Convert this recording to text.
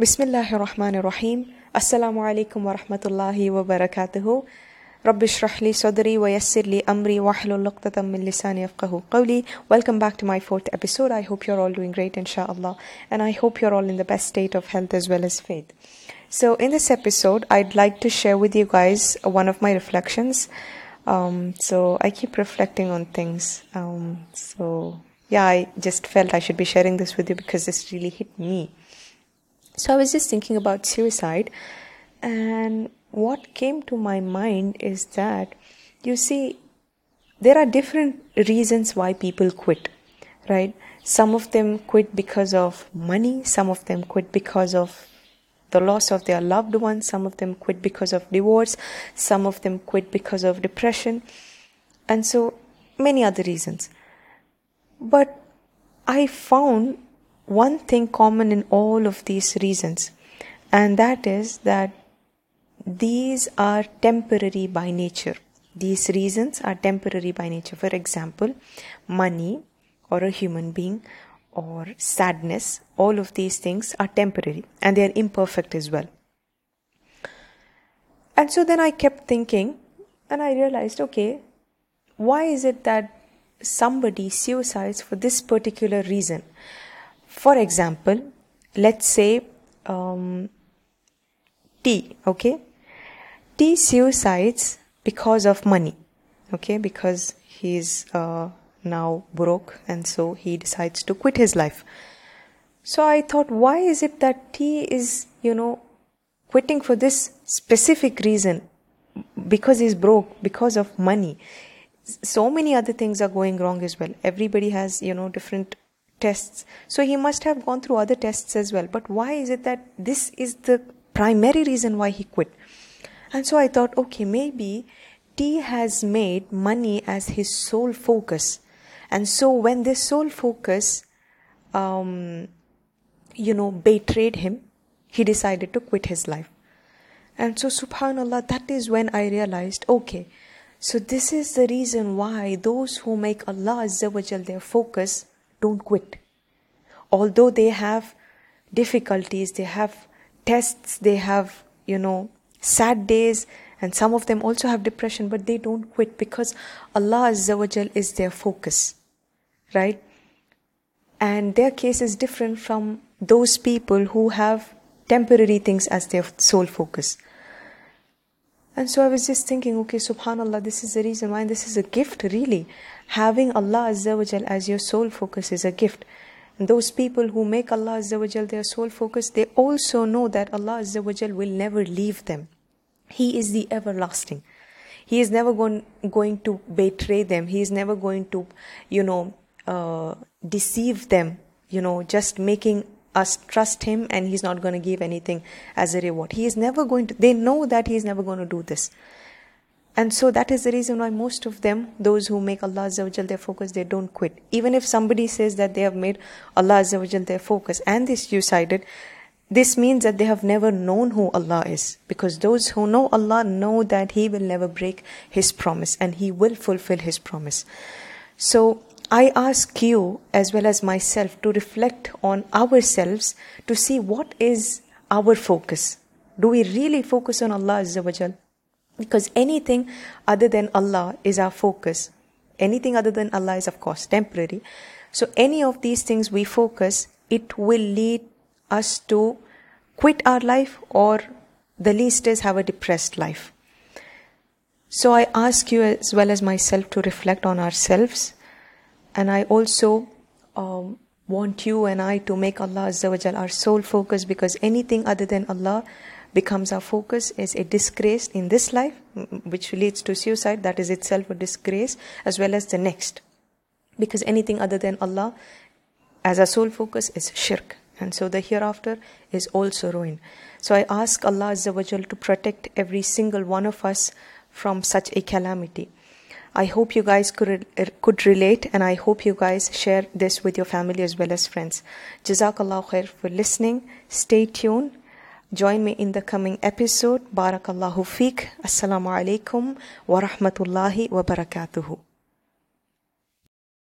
Bismillah ar-Rahman ar-Rahim. Assalamu alaikum wa rahmatullahi wa barakatuhu. Rabbi shrahli sadri wa yassirli amri wa hlul luqtatam min lisani qawli. Welcome back to my fourth episode. I hope you're all doing great inshallah. And I hope you're all in the best state of health as well as faith. So in this episode, I'd like to share with you guys one of my reflections. Um, so I keep reflecting on things. Um, so yeah, I just felt I should be sharing this with you because this really hit me. So I was just thinking about suicide, and what came to my mind is that you see, there are different reasons why people quit, right? Some of them quit because of money, some of them quit because of the loss of their loved ones, some of them quit because of divorce, some of them quit because of depression, and so many other reasons. But I found one thing common in all of these reasons, and that is that these are temporary by nature. These reasons are temporary by nature. For example, money or a human being or sadness, all of these things are temporary and they are imperfect as well. And so then I kept thinking and I realized okay, why is it that somebody suicides for this particular reason? For example, let's say um, T, okay? T suicides because of money, okay? Because he's uh, now broke and so he decides to quit his life. So I thought, why is it that T is, you know, quitting for this specific reason? Because he's broke, because of money. So many other things are going wrong as well. Everybody has, you know, different tests. So he must have gone through other tests as well. But why is it that this is the primary reason why he quit? And so I thought, okay, maybe T has made money as his sole focus. And so when this sole focus, um, you know, betrayed him, he decided to quit his life. And so, subhanAllah, that is when I realized, okay, so this is the reason why those who make Allah Azza wa Jal their focus don't quit. Although they have difficulties, they have tests, they have, you know, sad days, and some of them also have depression, but they don't quit because Allah Azza is their focus. Right? And their case is different from those people who have temporary things as their sole focus. And so I was just thinking, okay, subhanAllah, this is the reason why this is a gift, really. Having Allah Azza wa Jal as your sole focus is a gift. And those people who make Allah Azza wa Jal their sole focus, they also know that Allah Azza wa Jal will never leave them. He is the everlasting. He is never going, going to betray them. He is never going to, you know, uh, deceive them, you know, just making us trust him and he's not going to give anything as a reward. He is never going to, they know that he is never going to do this. And so that is the reason why most of them, those who make Allah Azza wa Jal their focus, they don't quit. Even if somebody says that they have made Allah Azza wa Jal their focus and they suicided, this means that they have never known who Allah is. Because those who know Allah know that He will never break His promise and He will fulfill His promise. So I ask you as well as myself to reflect on ourselves to see what is our focus. Do we really focus on Allah Azza wa Jal? Because anything other than Allah is our focus. Anything other than Allah is, of course, temporary. So, any of these things we focus, it will lead us to quit our life or the least is have a depressed life. So, I ask you as well as myself to reflect on ourselves. And I also um, want you and I to make Allah Azza our sole focus because anything other than Allah becomes our focus is a disgrace in this life, which leads to suicide. That is itself a disgrace, as well as the next. Because anything other than Allah, as our sole focus, is shirk. And so the hereafter is also ruin. So I ask Allah Azza to protect every single one of us from such a calamity. I hope you guys could could relate and I hope you guys share this with your family as well as friends. Jazakallah khair for listening. Stay tuned. Join me in the coming episode. Barakallahu feek. Assalamu alaikum wa rahmatullahi wa barakatuhu.